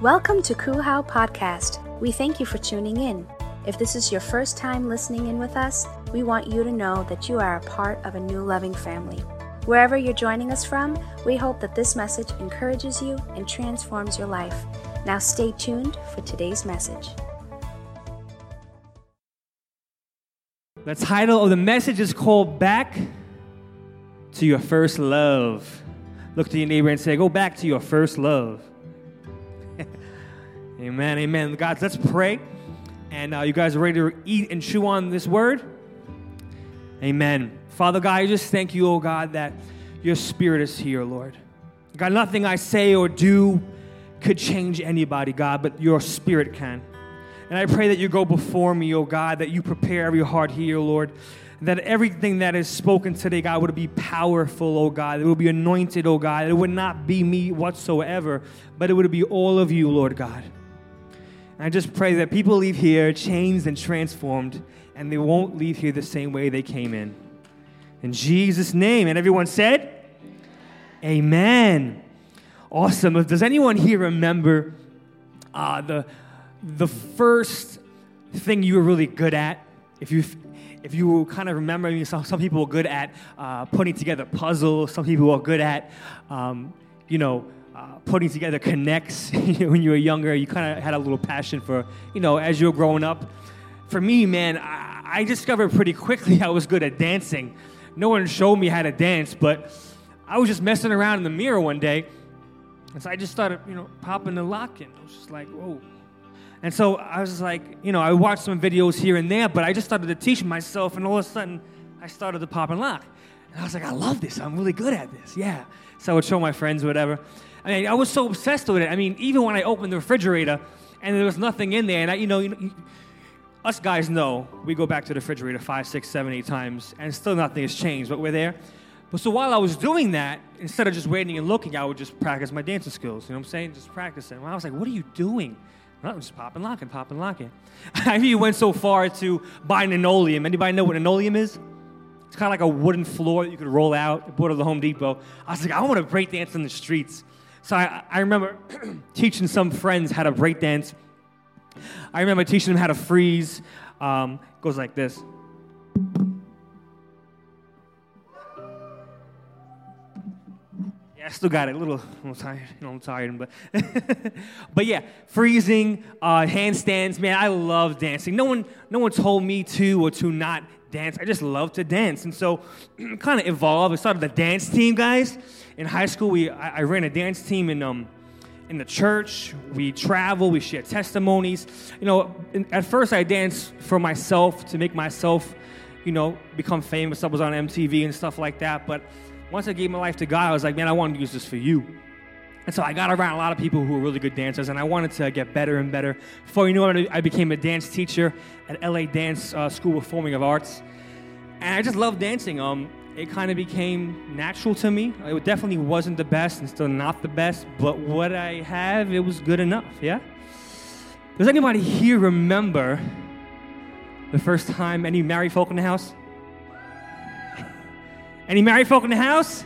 Welcome to Kuhau Podcast. We thank you for tuning in. If this is your first time listening in with us, we want you to know that you are a part of a new loving family. Wherever you're joining us from, we hope that this message encourages you and transforms your life. Now stay tuned for today's message. The title of the message is called Back to Your First Love. Look to your neighbor and say, Go back to your first love. Amen, amen. Guys, let's pray. And uh, you guys are ready to eat and chew on this word? Amen. Father God, I just thank you, oh God, that your spirit is here, Lord. God, nothing I say or do could change anybody, God, but your spirit can. And I pray that you go before me, oh God, that you prepare every heart here, Lord. That everything that is spoken today, God, would be powerful, oh God. It would be anointed, oh God. It would not be me whatsoever, but it would be all of you, Lord God. And I just pray that people leave here changed and transformed, and they won't leave here the same way they came in. In Jesus' name. And everyone said, Amen. Awesome. Does anyone here remember uh, the, the first thing you were really good at? If you, if you kind of remember, some, some people were good at uh, putting together puzzles, some people were good at, um, you know, uh, putting together connects when you were younger. You kind of had a little passion for, you know, as you were growing up. For me, man, I, I discovered pretty quickly I was good at dancing. No one showed me how to dance, but I was just messing around in the mirror one day. And so I just started, you know, popping the and locking. I was just like, whoa. And so I was like, you know, I watched some videos here and there, but I just started to teach myself, and all of a sudden, I started to pop and lock. And I was like, I love this. I'm really good at this. Yeah. So I would show my friends, whatever. I mean, I was so obsessed with it. I mean, even when I opened the refrigerator and there was nothing in there, and I, you know, you us guys know we go back to the refrigerator five, six, seven, eight times, and still nothing has changed, but we're there. But so while I was doing that, instead of just waiting and looking, I would just practice my dancing skills. You know what I'm saying? Just practicing. Well, I was like, what are you doing? I'm just popping, locking, popping, locking. I even went so far to buy linoleum. Anybody know what linoleum is? It's kind of like a wooden floor that you could roll out. I bought it at the Home Depot. I was like, I want to break dance in the streets. So I, I remember teaching some friends how to break dance. I remember teaching them how to freeze. Um, goes like this. Still got it. A little, little tired. You know, I'm tired, but but yeah, freezing, uh, handstands. Man, I love dancing. No one, no one told me to or to not dance. I just love to dance, and so kind of evolved. I started the dance team, guys. In high school, we I, I ran a dance team in um in the church. We travel. We share testimonies. You know, in, at first I danced for myself to make myself, you know, become famous. I was on MTV and stuff like that, but once I gave my life to God, I was like, man, I want to use this for you. And so I got around a lot of people who were really good dancers, and I wanted to get better and better. Before you know it, I became a dance teacher at LA Dance uh, School of Performing of Arts. And I just loved dancing. Um, it kind of became natural to me. It definitely wasn't the best and still not the best, but what I have, it was good enough, yeah? Does anybody here remember the first time any married folk in the house? Any married folk in the house?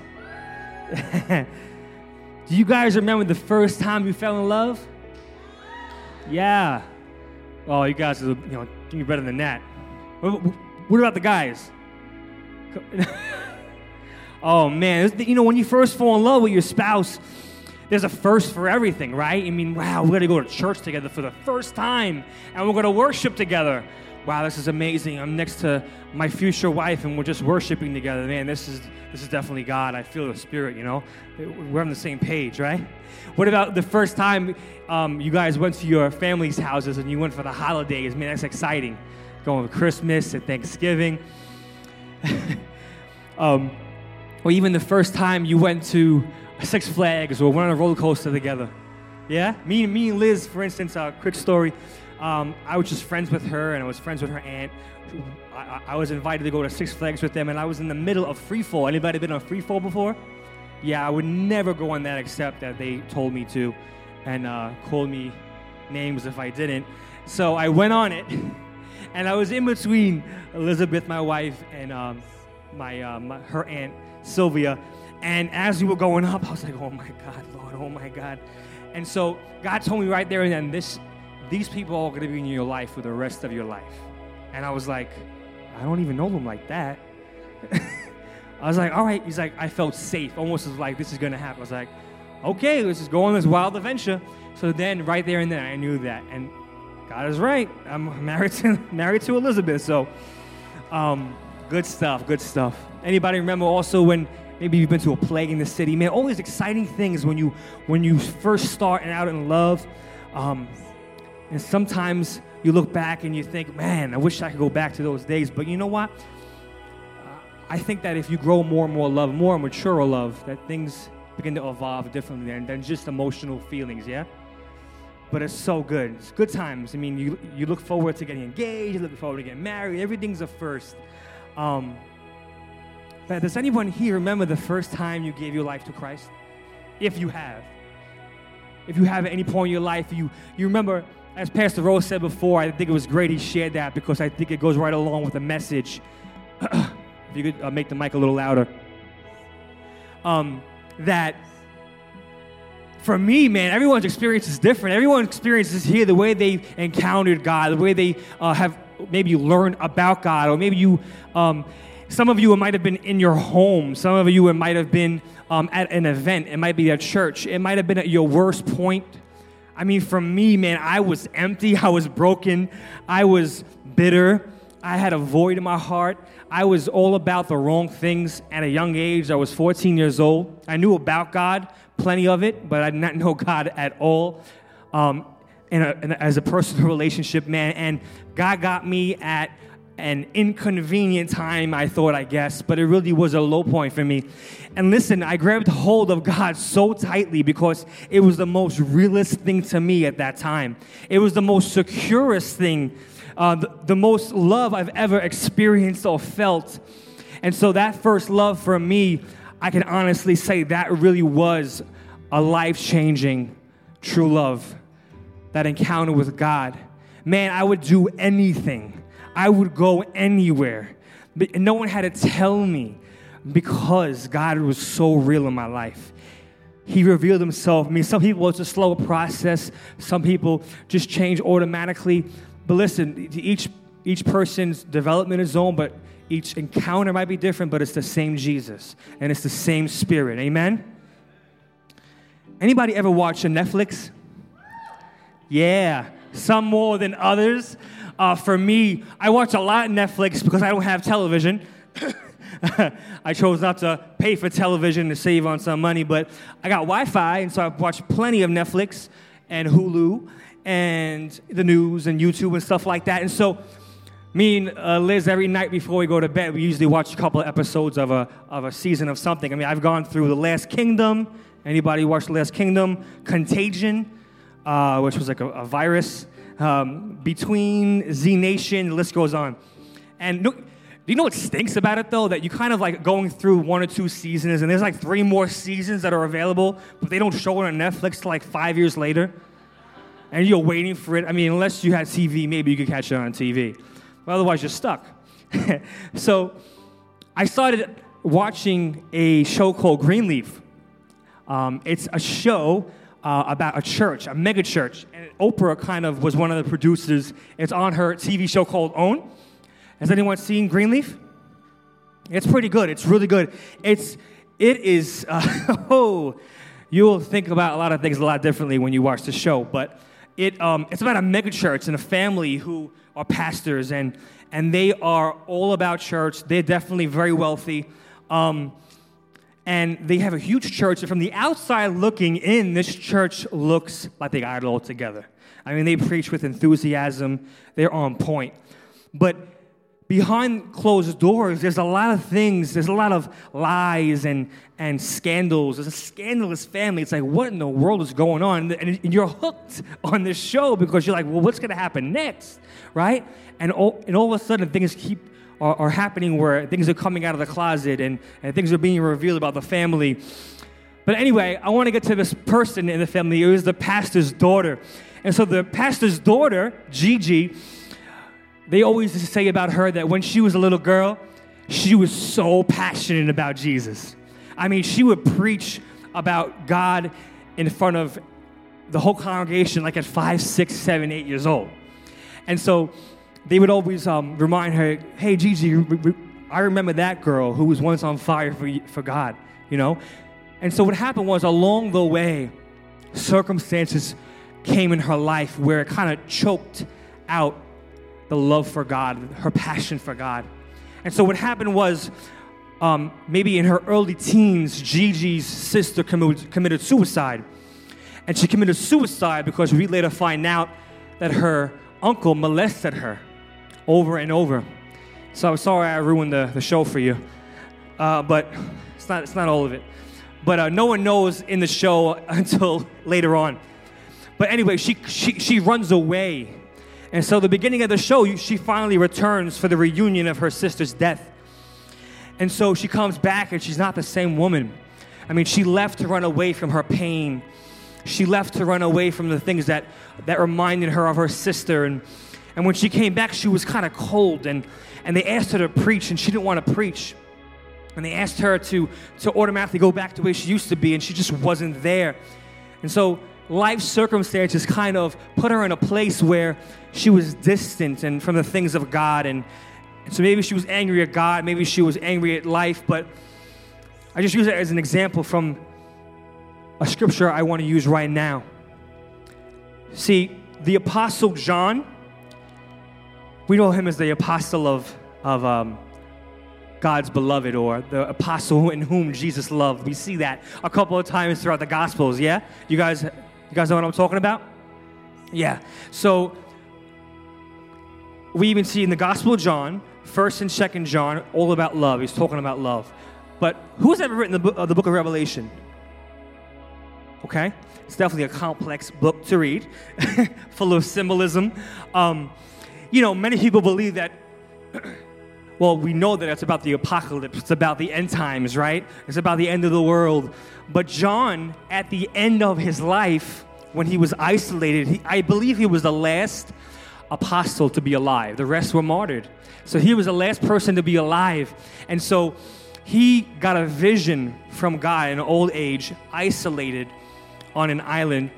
Do you guys remember the first time you fell in love? Yeah. Oh, you guys are, you know, you're better than that. What about the guys? oh man, you know when you first fall in love with your spouse, there's a first for everything, right? I mean, wow, we're gonna go to church together for the first time, and we're gonna worship together wow, this is amazing. I'm next to my future wife and we're just worshiping together. Man, this is this is definitely God. I feel the Spirit, you know? We're on the same page, right? What about the first time um, you guys went to your family's houses and you went for the holidays? Man, that's exciting. Going for Christmas and Thanksgiving. um, or even the first time you went to Six Flags or went on a roller coaster together. Yeah? Me, me and Liz, for instance, a uh, quick story. Um, I was just friends with her, and I was friends with her aunt. I, I, was invited to go to Six Flags with them, and I was in the middle of free fall. Anybody been on free fall before? Yeah, I would never go on that except that they told me to, and uh, called me names if I didn't. So I went on it, and I was in between Elizabeth, my wife, and um, my, uh, my her aunt Sylvia. And as we were going up, I was like, "Oh my God, Lord! Oh my God!" And so God told me right there and then, this, these people are going to be in your life for the rest of your life. And I was like, I don't even know them like that. I was like, all right. He's like, I felt safe, almost as like this is going to happen. I was like, okay, let's just go on this wild adventure. So then, right there and then, I knew that. And God is right. I'm married to, married to Elizabeth. So, um, good stuff, good stuff. Anybody remember also when maybe you've been to a plague in the city? Man, all these exciting things when you when you first start and out in love. Um, and sometimes you look back and you think, man, I wish I could go back to those days. But you know what? I think that if you grow more and more love, more and mature love, that things begin to evolve differently than, than just emotional feelings, yeah? But it's so good. It's good times. I mean, you, you look forward to getting engaged, you look forward to getting married, everything's a first. Um, does anyone here remember the first time you gave your life to Christ? If you have. If you have at any point in your life, you, you remember, as Pastor Rose said before, I think it was great he shared that because I think it goes right along with the message. if you could uh, make the mic a little louder. Um, that for me, man, everyone's experience is different. Everyone's experience is here the way they encountered God, the way they uh, have maybe learned about God, or maybe you, um, some of you, it might have been in your home. Some of you, it might have been um, at an event. It might be at church. It might have been at your worst point. I mean, for me, man, I was empty. I was broken. I was bitter. I had a void in my heart. I was all about the wrong things at a young age. I was 14 years old. I knew about God, plenty of it, but I did not know God at all um, in a, in a, as a personal relationship, man. And God got me at an inconvenient time, I thought, I guess, but it really was a low point for me. And listen, I grabbed hold of God so tightly because it was the most realist thing to me at that time. It was the most securest thing uh, the, the most love I've ever experienced or felt. And so that first love for me, I can honestly say that really was a life changing true love. That encounter with God. Man, I would do anything, I would go anywhere. But no one had to tell me because God was so real in my life. He revealed himself. I mean, some people it's a slow process. Some people just change automatically. But listen, each each person's development is own, but each encounter might be different, but it's the same Jesus and it's the same Spirit. Amen. Anybody ever watch Netflix? Yeah, some more than others. Uh, for me, I watch a lot of Netflix because I don't have television. I chose not to pay for television to save on some money, but I got Wi Fi, and so I watch plenty of Netflix and Hulu and the news and YouTube and stuff like that. And so, me and uh, Liz, every night before we go to bed, we usually watch a couple of episodes of a, of a season of something. I mean, I've gone through The Last Kingdom. Anybody watch The Last Kingdom? Contagion, uh, which was like a, a virus. Um, between Z Nation, the list goes on. And do you know what stinks about it though? That you kind of like going through one or two seasons, and there's like three more seasons that are available, but they don't show it on Netflix till like five years later and you're waiting for it. I mean, unless you had TV, maybe you could catch it on TV. But otherwise, you're stuck. so I started watching a show called Greenleaf. Um, it's a show uh, about a church, a mega church. And Oprah kind of was one of the producers. It's on her TV show called Own. Has anyone seen Greenleaf? It's pretty good. It's really good. It's it is uh, oh, you'll think about a lot of things a lot differently when you watch the show. But it, um, it's about a megachurch and a family who are pastors, and, and they are all about church. They're definitely very wealthy. Um, and they have a huge church. And from the outside looking in, this church looks like they got it all together. I mean, they preach with enthusiasm, they're on point. But behind closed doors, there's a lot of things, there's a lot of lies and, and scandals. There's a scandalous family. It's like, what in the world is going on? And, you're hooked on this show because you're like, well, what's going to happen next? Right? And all, and all of a sudden, things keep are, are happening where things are coming out of the closet and, and things are being revealed about the family. But anyway, I want to get to this person in the family. It was the pastor's daughter. And so the pastor's daughter, Gigi, they always say about her that when she was a little girl, she was so passionate about Jesus. I mean, she would preach about God in front of the whole congregation like at five, six, seven, eight years old. And so they would always um, remind her, hey, Gigi, I remember that girl who was once on fire for, for God, you know? And so what happened was along the way, circumstances came in her life where it kind of choked out the love for God, her passion for God. And so what happened was um, maybe in her early teens, Gigi's sister committed, committed suicide. And she committed suicide because we later find out that her uncle molested her over and over. So I'm sorry I ruined the, the show for you. Uh, but it's not, it's not all of it. But uh, no one knows in the show until later on. But anyway, she, she, she runs away. And so the beginning of the show, she finally returns for the reunion of her sister's death. And so she comes back and she's not the same woman. I mean, she left to run away from her pain. She left to run away from the things that, that reminded her of her sister. And, and when she came back, she was kind of cold. And, and they asked her to preach, and she didn't want to preach. And they asked her to, to automatically go back to where she used to be, and she just wasn't there. And so life circumstances kind of put her in a place where she was distant and from the things of God. And, and so maybe she was angry at God, maybe she was angry at life, but I just use it as an example from a scripture I want to use right now. See, the Apostle John, we know him as the apostle of, of um, God's beloved or the apostle in whom Jesus loved. We see that a couple of times throughout the Gospels, yeah? You guys, you guys know what I'm talking about? Yeah. So we even see in the Gospel of John, first and second John, all about love. He's talking about love. But who's ever written the book, uh, the book of Revelation? Okay? It's definitely a complex book to read, full of symbolism. Um, you know, many people believe that, well, we know that it's about the apocalypse, it's about the end times, right? It's about the end of the world. But John, at the end of his life, when he was isolated, he, I believe he was the last apostle to be alive. The rest were martyred. So he was the last person to be alive. And so he got a vision from God in old age, isolated on an island.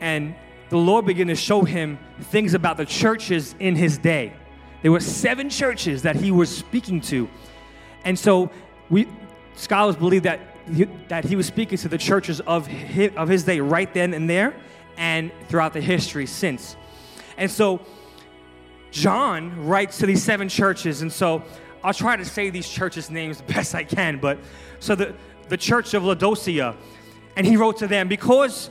And the Lord began to show him things about the churches in his day. There were seven churches that he was speaking to. And so we scholars believe that he, that he was speaking to the churches of his, of his day right then and there and throughout the history since. And so John writes to these seven churches. And so I'll try to say these churches' names the best I can. But so the, the church of Laodicea, and he wrote to them because,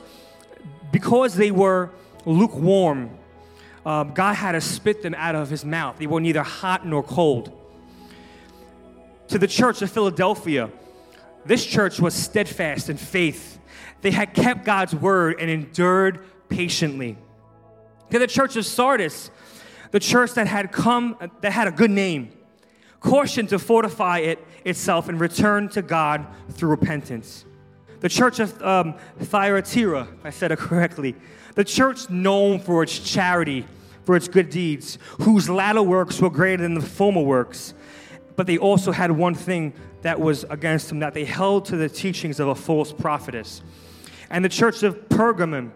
because they were lukewarm, um, God had to spit them out of his mouth. They were neither hot nor cold. To the church of Philadelphia, this church was steadfast in faith. They had kept God's word and endured patiently. To the church of Sardis, the church that had come, that had a good name, cautioned to fortify it itself and return to God through repentance. The church of um, Thyatira, if I said it correctly, the church known for its charity, for its good deeds, whose latter works were greater than the former works. But they also had one thing that was against them, that they held to the teachings of a false prophetess. And the church of Pergamum,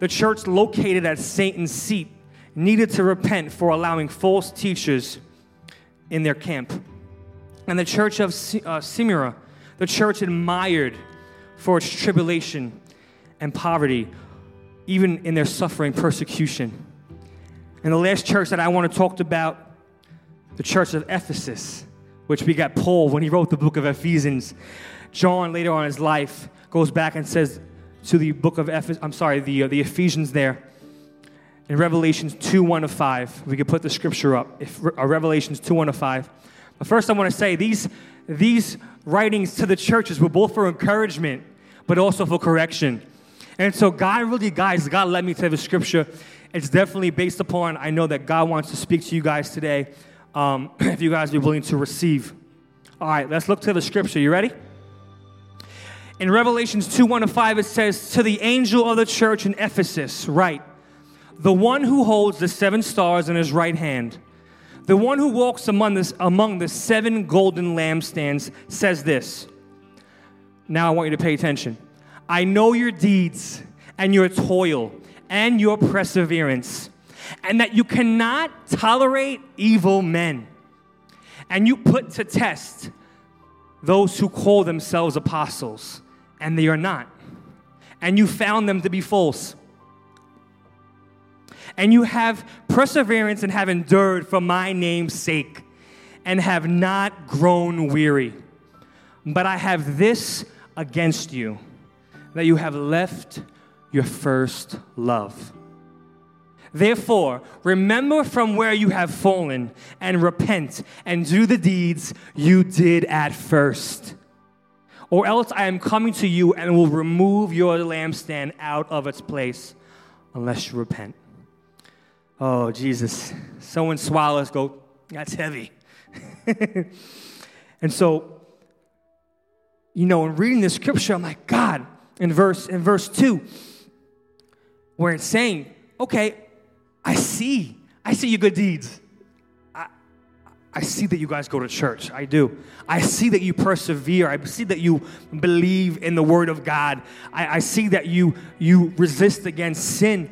the church located at Satan's seat, needed to repent for allowing false teachers in their camp. And the church of uh, Smyrna, the church admired for its tribulation and poverty, even in their suffering persecution. And the last church that I want to talk about, the church of Ephesus, which we got Paul when he wrote the book of Ephesians. John, later on in his life, goes back and says to the book of Ephes, I'm sorry, the, uh, the Ephesians there, in Revelations 2 1 to 5. We could put the scripture up. If, uh, Revelations 2 1 to 5. But first, I want to say these, these writings to the churches were both for encouragement, but also for correction. And so, God really, guys, God led me to the scripture. It's definitely based upon, I know that God wants to speak to you guys today, um, if you guys be willing to receive. All right, let's look to the scripture. You ready? In Revelations 2 1 to 5, it says, To the angel of the church in Ephesus, write, the one who holds the seven stars in his right hand, the one who walks among, this, among the seven golden lampstands, says this. Now I want you to pay attention. I know your deeds and your toil and your perseverance, and that you cannot tolerate evil men. And you put to test those who call themselves apostles, and they are not. And you found them to be false. And you have perseverance and have endured for my name's sake, and have not grown weary. But I have this against you that you have left your first love. Therefore, remember from where you have fallen and repent and do the deeds you did at first. Or else I am coming to you and will remove your lampstand out of its place unless you repent. Oh, Jesus. Someone swallows, go, that's heavy. and so, you know, in reading the scripture, I'm like, God, in verse in verse 2, where it's saying, okay, I see, I see your good deeds. I, I see that you guys go to church. I do. I see that you persevere. I see that you believe in the word of God. I, I see that you you resist against sin.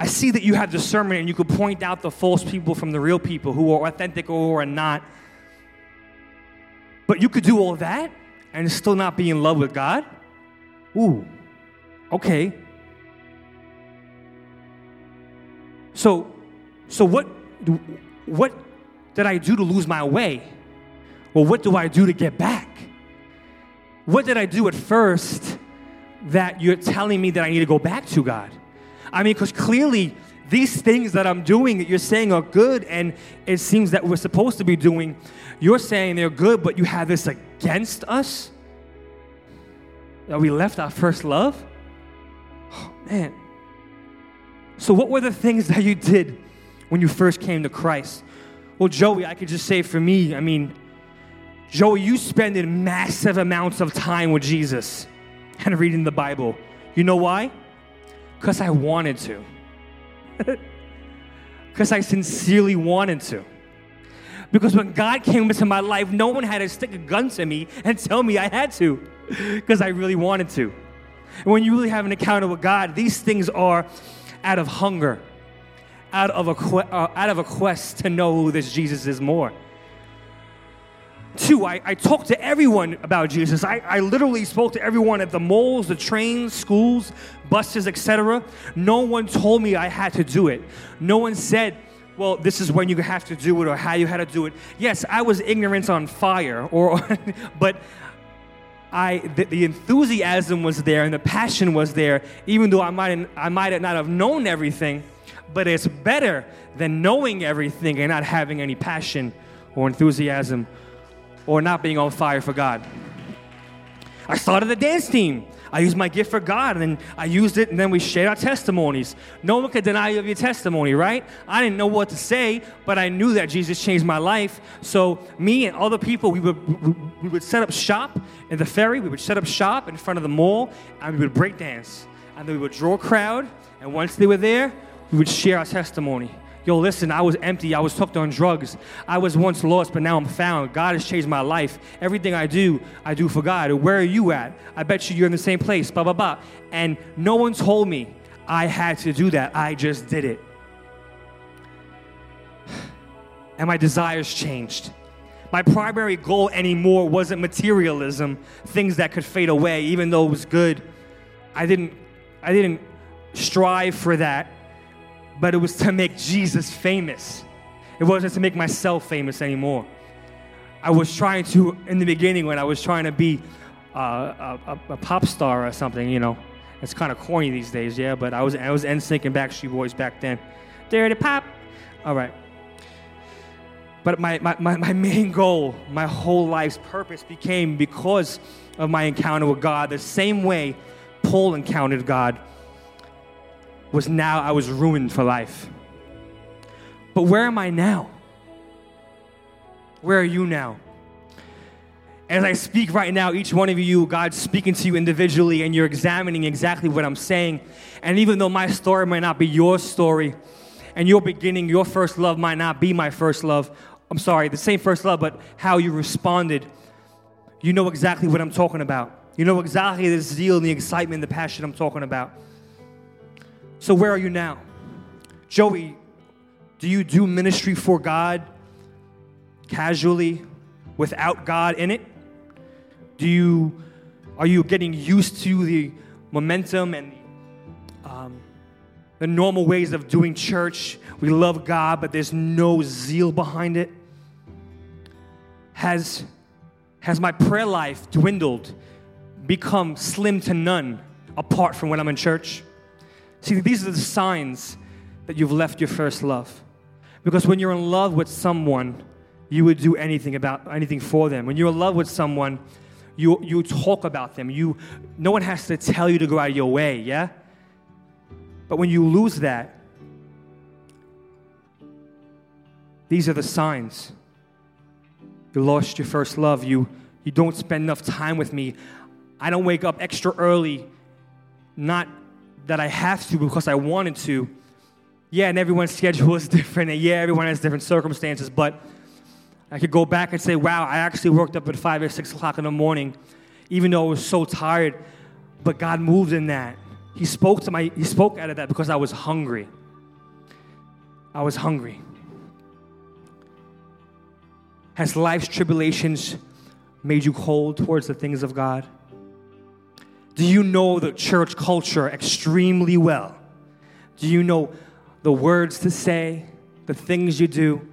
I see that you have discernment and you could point out the false people from the real people who are authentic or are not. But you could do all that and still not be in love with God? Ooh, okay. So, so what, what did I do to lose my way? Well, what do I do to get back? What did I do at first that you're telling me that I need to go back to God? I mean, because clearly these things that I'm doing you're saying are good, and it seems that we're supposed to be doing, you're saying they're good, but you have this against us? That we left our first love? Oh, man. So, what were the things that you did when you first came to Christ? Well, Joey, I could just say for me, I mean, Joey, you spending massive amounts of time with Jesus and reading the Bible. You know why? Because I wanted to. Because I sincerely wanted to. Because when God came into my life, no one had to stick a gun to me and tell me I had to. Because I really wanted to. And when you really have an encounter with God, these things are out of hunger, out of a, uh, out of a quest to know who this Jesus is more. Two, I, I talked to everyone about Jesus. I, I literally spoke to everyone at the malls, the trains, schools, buses, etc. No one told me I had to do it. No one said, well, this is when you have to do it or how you had to do it. Yes, I was ignorance on fire, or but I the, the, enthusiasm was there and the passion was there, even though I might I might not have known everything. But it's better than knowing everything and not having any passion or enthusiasm or not being on fire for God. I started a dance team. I used my gift for God, and I used it, and then we shared our testimonies. No one could deny you of your testimony, right? I didn't know what to say, but I knew that Jesus changed my life. So me and other people, we would we would set up shop in the ferry. We would set up shop in front of the mall, and we would break dance, and then we would draw a crowd. And once they were there, we would share our testimony. Yo, listen, I was empty. I was hooked on drugs. I was once lost, but now I'm found. God has changed my life. Everything I do, I do for God. Where are you at? I bet you you're in the same place, blah, blah, blah. And no one told me I had to do that. I just did it. And my desires changed. My primary goal anymore wasn't materialism, things that could fade away, even though it was good. I didn't, I didn't strive for that but it was to make Jesus famous. It wasn't to make myself famous anymore. I was trying to, in the beginning, when I was trying to be uh, a, a, pop star or something, you know. It's kind of corny these days, yeah, but I was, I was NSYNC and Backstreet Boys back then. Dirty pop. All right. But my, my, my, my main goal, my whole life's purpose became because of my encounter with God, the same way Paul encountered God was now I was ruined for life. But where am I now? Where are you now? As I speak right now, each one of you, God's speaking to you individually, and you're examining exactly what I'm saying. And even though my story might not be your story, and your beginning, your first love might not be my first love, I'm sorry, the same first love, but how you responded, you know exactly what I'm talking about. You know exactly the zeal and the excitement, the passion I'm talking about. So, where are you now? Joey, do you do ministry for God casually without God in it? Do you are you getting used to the momentum and um, the normal ways of doing church? We love God, but there's no zeal behind it. Has has my prayer life dwindled, become slim to none apart from when I'm in church? See, these are the signs that you've left your first love. Because when you're in love with someone, you would do anything about anything for them. When you're in love with someone, you, you talk about them. You, no one has to tell you to go out of your way, yeah? But when you lose that, these are the signs. You lost your first love. You, you don't spend enough time with me. I don't wake up extra early, not that I have to because I wanted to. Yeah, and everyone's schedule is different, and yeah, everyone has different circumstances, but I could go back and say, wow, I actually worked up at 5 or 6 o'clock in the morning, even though I was so tired, but God moved in that. He spoke to my, He spoke out of that because I was hungry. I was hungry. Has life's tribulations made you cold towards the things of God? Do you know the church culture extremely well? Do you know the words to say, the things you do,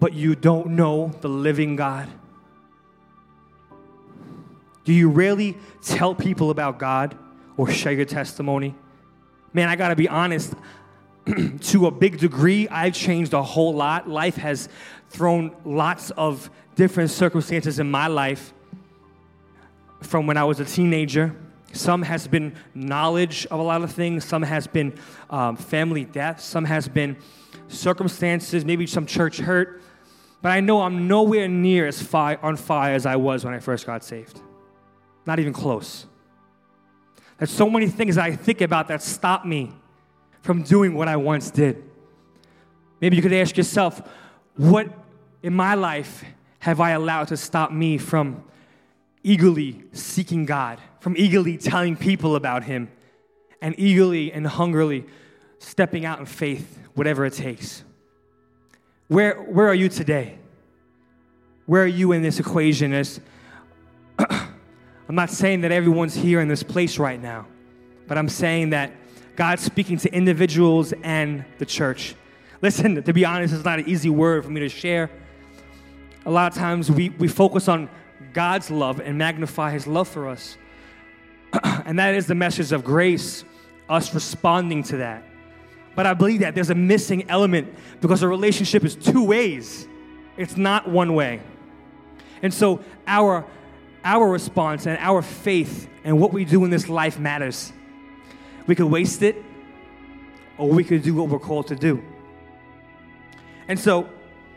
but you don't know the living God? Do you really tell people about God or share your testimony? Man, I gotta be honest, to a big degree, I've changed a whole lot. Life has thrown lots of different circumstances in my life from when I was a teenager. Some has been knowledge of a lot of things. Some has been um, family death. Some has been circumstances, maybe some church hurt. But I know I'm nowhere near as on fire as I was when I first got saved. Not even close. There's so many things I think about that stop me from doing what I once did. Maybe you could ask yourself, what in my life have I allowed to stop me from eagerly seeking God, from eagerly telling people about Him, and eagerly and hungrily stepping out in faith, whatever it takes. Where, where are you today? Where are you in this equation? As I'm not saying that everyone's here in this place right now, but I'm saying that God's speaking to individuals and the church. Listen, to be honest, it's not an easy word for me to share. A lot of times we, we focus on God's love and magnify his love for us. and that is the message of grace, us responding to that. But I believe that there's a missing element because a relationship is two ways, it's not one way. And so our, our response and our faith and what we do in this life matters. We could waste it, or we could do what we're called to do. And so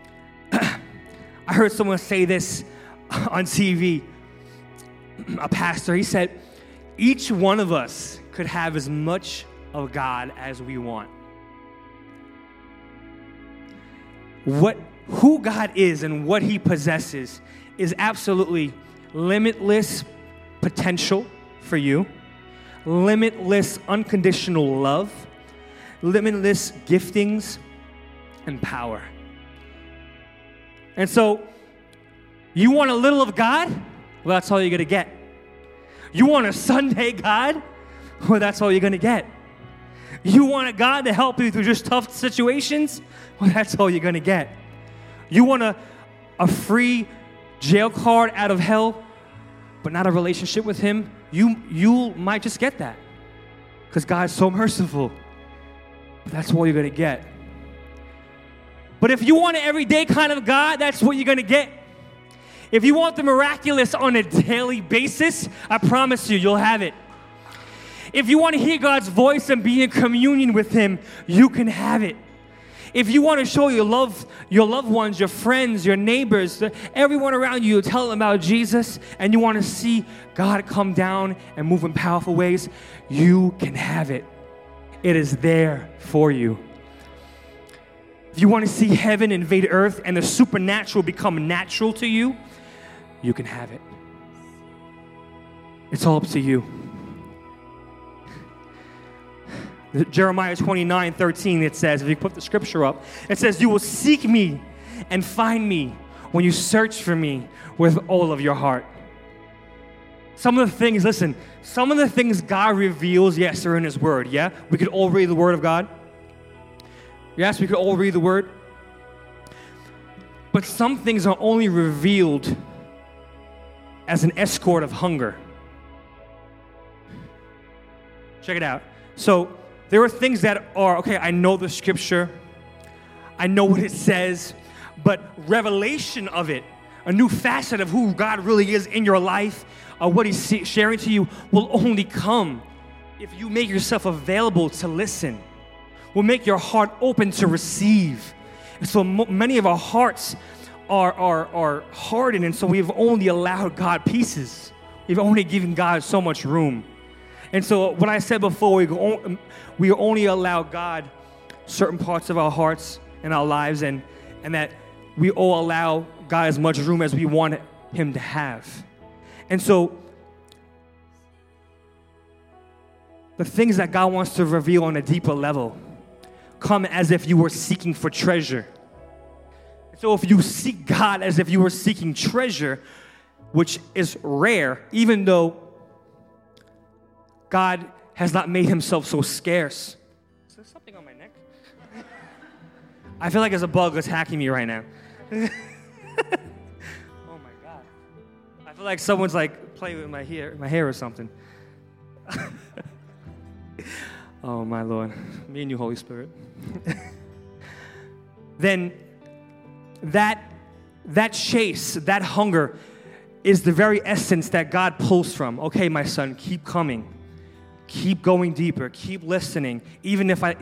I heard someone say this on TV, a pastor, he said, each one of us could have as much of God as we want. What who God is and what he possesses is absolutely limitless potential for you, limitless unconditional love, limitless giftings and power. And so you want a little of God? Well, that's all you're going to get. You want a Sunday God? Well, that's all you're going to get. You want a God to help you through just tough situations? Well, that's all you're going to get. You want a, a free jail card out of hell, but not a relationship with Him? You, you might just get that because God's so merciful. But that's all you're going to get. But if you want an everyday kind of God, that's what you're going to get. If you want the miraculous on a daily basis, I promise you, you'll have it. If you want to hear God's voice and be in communion with Him, you can have it. If you want to show your love, your loved ones, your friends, your neighbors, everyone around you, tell them about Jesus, and you want to see God come down and move in powerful ways, you can have it. It is there for you. If you want to see heaven invade earth and the supernatural become natural to you, you can have it. It's all up to you. Jeremiah 29 13, it says, if you put the scripture up, it says, You will seek me and find me when you search for me with all of your heart. Some of the things, listen, some of the things God reveals, yes, are in His Word. Yeah? We could all read the Word of God. Yes, we could all read the Word. But some things are only revealed as an escort of hunger. Check it out. So, there are things that are, okay, I know the scripture, I know what it says, but revelation of it, a new facet of who God really is in your life, uh, what He's sharing to you, will only come if you make yourself available to listen, will make your heart open to receive. And so many of our hearts are, are, are hardened, and so we've only allowed God pieces. We've only given God so much room. And so, what I said before, we, go, we only allow God certain parts of our hearts and our lives, and, and that we all allow God as much room as we want Him to have. And so, the things that God wants to reveal on a deeper level come as if you were seeking for treasure. So, if you seek God as if you were seeking treasure, which is rare, even though God has not made himself so scarce. Is there something on my neck? I feel like there's a bug that's hacking me right now. oh my God. I feel like someone's like playing with my hair, my hair or something. oh my Lord. Me and you, Holy Spirit. then that that chase, that hunger is the very essence that God pulls from. Okay, my son, keep coming. Keep going deeper. Keep listening. Even if i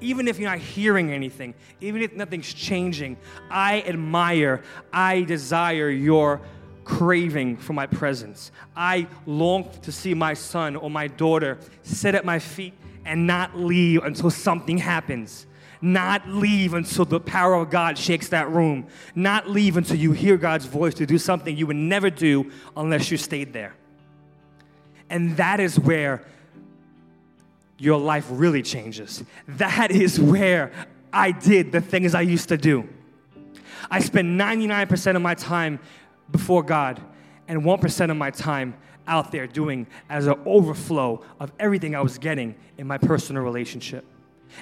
even if you're not hearing anything even if nothing's changing i admire i desire your craving for my presence. I long to see my son or my daughter sit at my feet and not leave until something happens not leave until the power of God shakes that room. Not leave until you hear God's voice to do something you would never do unless you stayed there. And that is where your life really changes. That is where I did the things I used to do. I spent 99% of my time before God and 1% of my time out there doing as an overflow of everything I was getting in my personal relationship.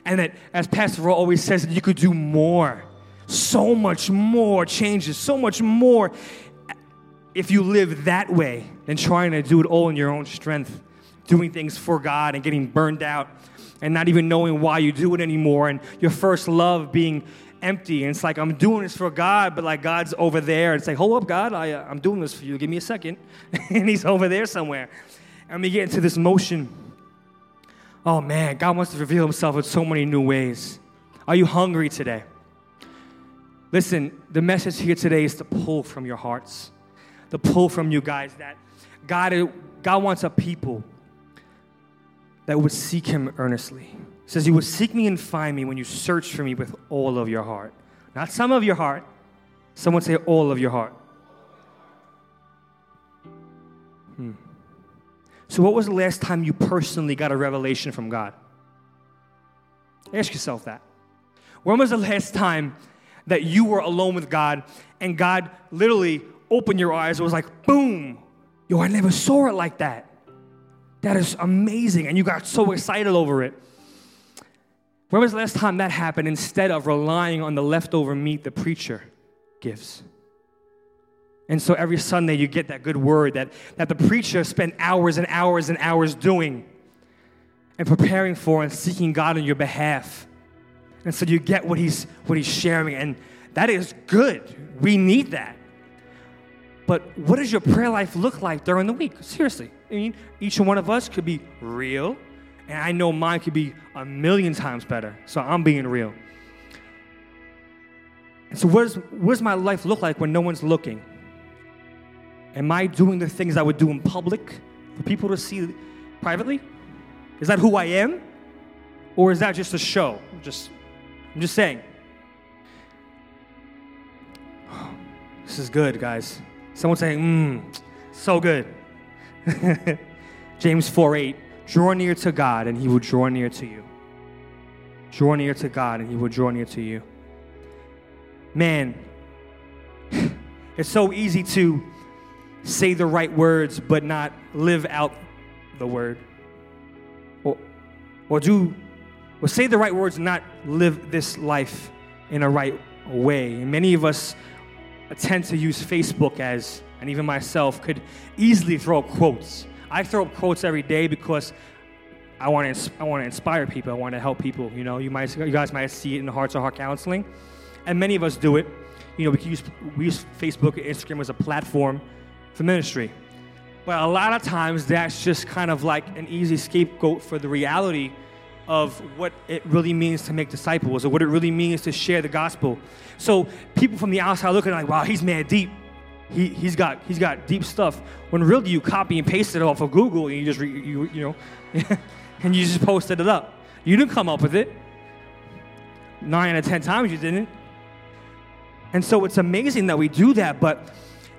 And that, as Pastor Ro always says, you could do more. So much more changes, so much more. If you live that way than trying to do it all in your own strength doing things for God and getting burned out and not even knowing why you do it anymore and your first love being empty. And it's like i'm doing this for god but like god's over there. It's like hold up god I, uh, i'm doing this for you. Give me a second. And he's over there somewhere. And we get into this motion oh man god wants to reveal himself in so many new ways are you hungry today listen the message here today is to pull from your hearts to pull from you guys that god god wants a people that would seek him earnestly. Says, You will seek me and find me when you search for me with all of your heart. Not some of your heart. Someone say all of your heart. So, what was the last time you personally got a revelation from God? Ask yourself that. When was the last time that you were alone with God and God literally opened your eyes? and was like, boom, yo, I never saw it like that. That is amazing. And you got so excited over it. When was the last time that happened instead of relying on the leftover meat the preacher gives? And so every Sunday you get that good word that, that the preacher spent hours and hours and hours doing and preparing for and seeking God on your behalf. And so you get what he's what he's sharing, and that is good. We need that. But what does your prayer life look like during the week? Seriously. I mean, each one of us could be real, and I know mine could be a million times better. So I'm being real. And so, what, is, what does my life look like when no one's looking? Am I doing the things I would do in public for people to see privately? Is that who I am? Or is that just a show? Just, I'm just saying. This is good, guys. Someone saying, mmm, so good. James 4 8, draw near to God and he will draw near to you. Draw near to God, and He will draw near to you. Man, it's so easy to say the right words but not live out the word. Or, or do or say the right words not live this life in a right way. Many of us tend to use Facebook as, and even myself, could easily throw up quotes. I throw up quotes every day because I want to I want to inspire people. I want to help people. You know, you might you guys might see it in the Hearts of Heart Counseling, and many of us do it. You know, we use we use Facebook and Instagram as a platform for ministry, but a lot of times that's just kind of like an easy scapegoat for the reality of what it really means to make disciples or what it really means to share the gospel. So people from the outside looking like, wow, he's mad deep. He, he's got he's got deep stuff. When really you copy and paste it off of Google and you just re, you you know and you just posted it up. You didn't come up with it. Nine out of ten times you didn't. And so it's amazing that we do that, but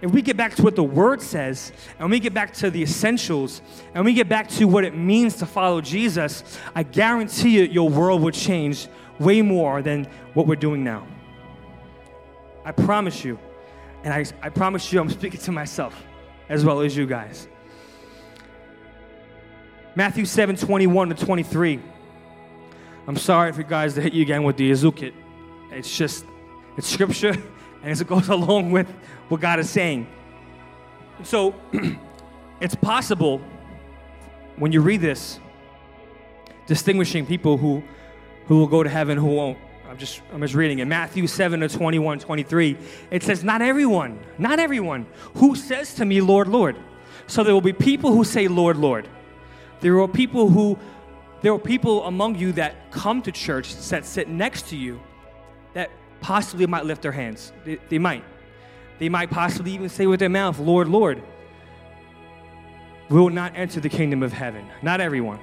if we get back to what the word says, and we get back to the essentials, and we get back to what it means to follow Jesus, I guarantee you your world will change way more than what we're doing now. I promise you. And I, I promise you, I'm speaking to myself as well as you guys. Matthew 7 21 to 23. I'm sorry for you guys hit you again with the Azukit. It's just, it's scripture, and it goes along with what God is saying. So it's possible when you read this, distinguishing people who, who will go to heaven, who won't. I'm just, I'm just reading in Matthew 7 to 21, 23. It says, Not everyone, not everyone who says to me, Lord, Lord. So there will be people who say, Lord, Lord. There are people who, there are people among you that come to church that sit next to you that possibly might lift their hands. They, they might. They might possibly even say with their mouth, Lord, Lord, we will not enter the kingdom of heaven. Not everyone,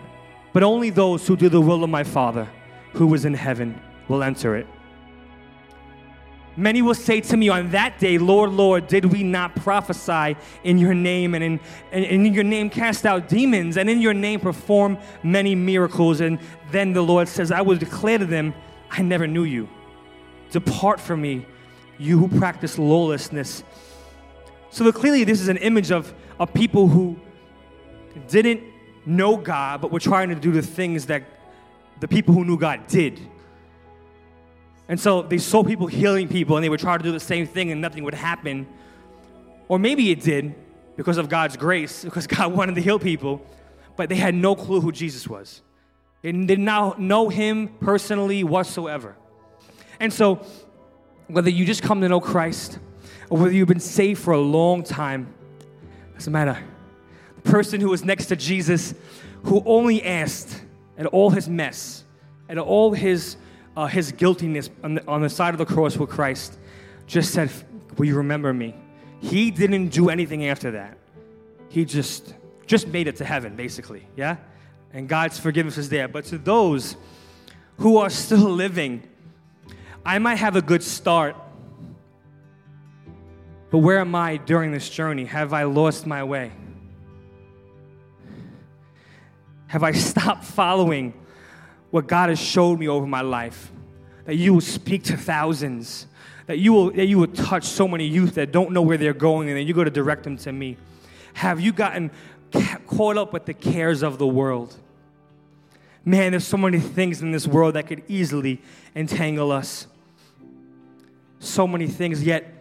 but only those who do the will of my Father who is in heaven will enter it. Many will say to me on that day, Lord, Lord, did we not prophesy in your name and in, and in your name cast out demons and in your name perform many miracles? And then the Lord says, I will declare to them, I never knew you. Depart from me, you who practice lawlessness. So clearly, this is an image of, of people who didn't know God, but were trying to do the things that the people who knew God did. And so they saw people healing people, and they would try to do the same thing, and nothing would happen. Or maybe it did because of God's grace, because God wanted to heal people, but they had no clue who Jesus was. They did not know him personally whatsoever. And so whether you just come to know Christ or whether you've been saved for a long time, doesn't matter. The person who was next to Jesus, who only asked at all his mess, at all his, uh, his guiltiness on the, on the side of the cross with Christ, just said, Will you remember me? He didn't do anything after that. He just just made it to heaven, basically, yeah? And God's forgiveness is there. But to those who are still living I might have a good start, but where am I during this journey? Have I lost my way? Have I stopped following what God has showed me over my life? That you will speak to thousands, that you will, that you will touch so many youth that don't know where they're going, and then you go to direct them to me. Have you gotten caught up with the cares of the world? Man, there's so many things in this world that could easily entangle us. So many things, yet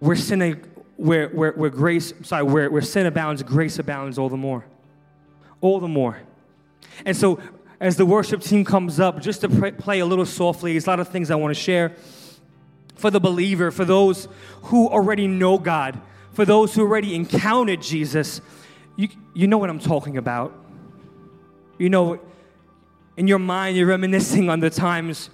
we're sinning, where, where, where grace, sorry, where, where sin abounds, grace abounds all the more. All the more. And so, as the worship team comes up, just to pray, play a little softly, there's a lot of things I want to share for the believer, for those who already know God, for those who already encountered Jesus. You, you know what I'm talking about. You know, in your mind, you're reminiscing on the times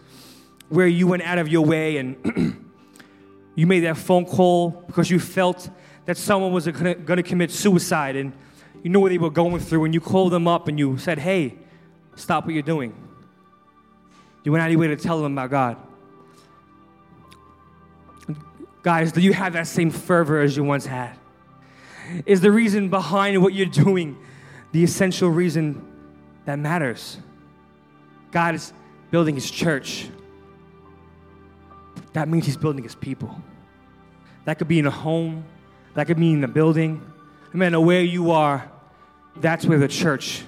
where you went out of your way and you made that phone call because you felt that someone was going to commit suicide and you knew what they were going through and you called them up and you said, hey, stop what you're doing. You went out of your way to tell them about God. Guys, do you have that same fervor as you once had? Is the reason behind what you're doing the essential reason that matters? God is building his church, that means he's building his people. That could be in a home, that could be in a building. No matter where you are, that's where the church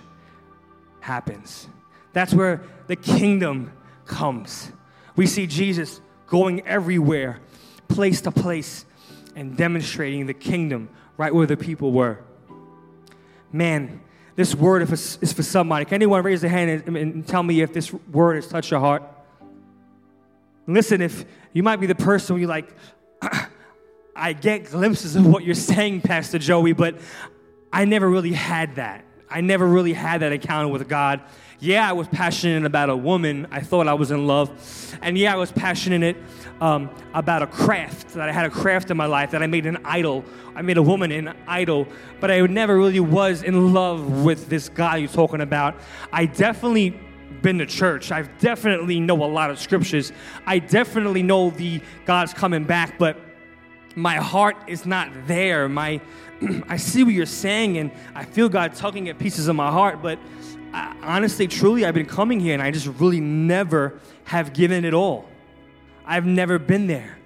happens. That's where the kingdom comes. We see Jesus going everywhere, place to place, and demonstrating the kingdom right where the people were. Man, this word is for somebody. Can anyone raise their hand and, and tell me if this word has touched your heart? Listen, if you might be the person where you're like, I get glimpses of what you're saying, Pastor Joey, but I never really had that. I never really had that encounter with God. Yeah, I was passionate about a woman. I thought I was in love. And yeah, I was passionate um, about a craft, that I had a craft in my life, that I made an idol. I made a woman an idol, but I never really was in love with this guy you're talking about. I definitely been to church. I definitely know a lot of scriptures. I definitely know the God's coming back, but my heart is not there. My I see what you're saying and I feel God tugging at pieces of my heart, but I, honestly, truly, I've been coming here and I just really never have given it all. I've never been there.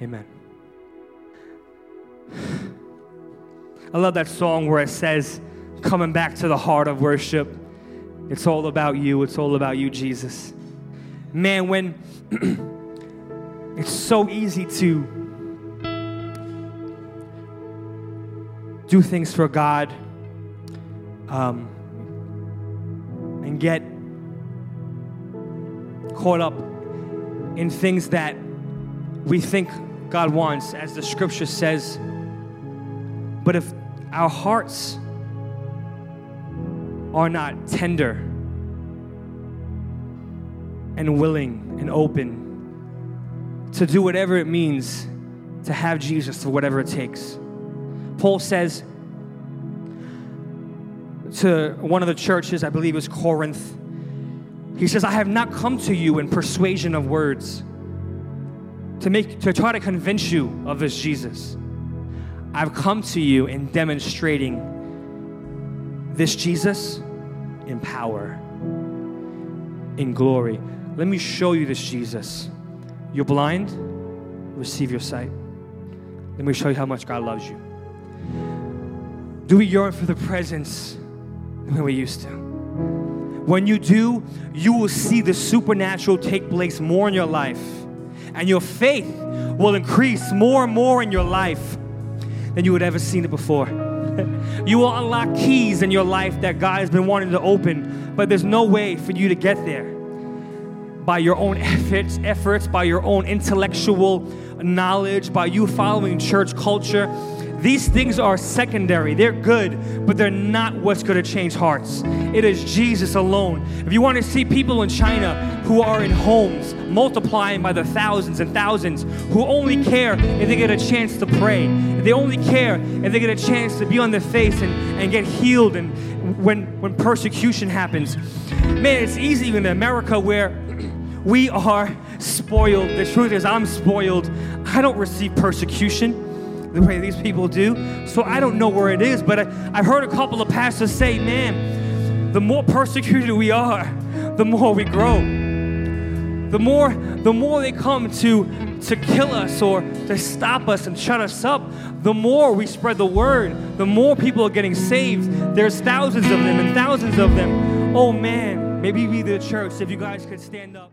Amen. I love that song where it says, coming back to the heart of worship. It's all about you. It's all about you, Jesus. Man, when it's so easy to do things for God um, and get caught up in things that we think God wants, as the scripture says. But if our hearts are not tender and willing and open to do whatever it means to have Jesus for whatever it takes. Paul says to one of the churches, I believe it was Corinth, he says, I have not come to you in persuasion of words to make to try to convince you of this Jesus. I've come to you in demonstrating this Jesus in power, in glory. Let me show you this Jesus. You're blind, receive your sight. Let me show you how much God loves you. Do we yearn for the presence way we used to? When you do, you will see the supernatural take place more in your life, and your faith will increase more and more in your life than you would ever seen it before. you will unlock keys in your life that God has been wanting to open, but there's no way for you to get there by your own efforts, efforts, by your own intellectual knowledge, by you following church culture. These things are secondary. They're good, but they're not what's going to change hearts. It is Jesus alone. If you want to see people in China who are in homes multiplying by the thousands and thousands, who only care if they get a chance to pray, they only care if they get a chance to be on their face and, and get healed and when, when persecution happens. Man, it's easy in America where we are spoiled. The truth is, I'm spoiled. I don't receive persecution the way these people do. So I don't know where it is, but I, have heard a couple of pastors say, man, the more persecuted we are, the more we grow. The more, the more they come to, to kill us or to stop us and shut us up, the more we spread the word, the more people are getting saved. There's thousands of them and thousands of them. Oh man, maybe we the church, if you guys could stand up.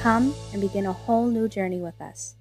Come and begin a whole new journey with us.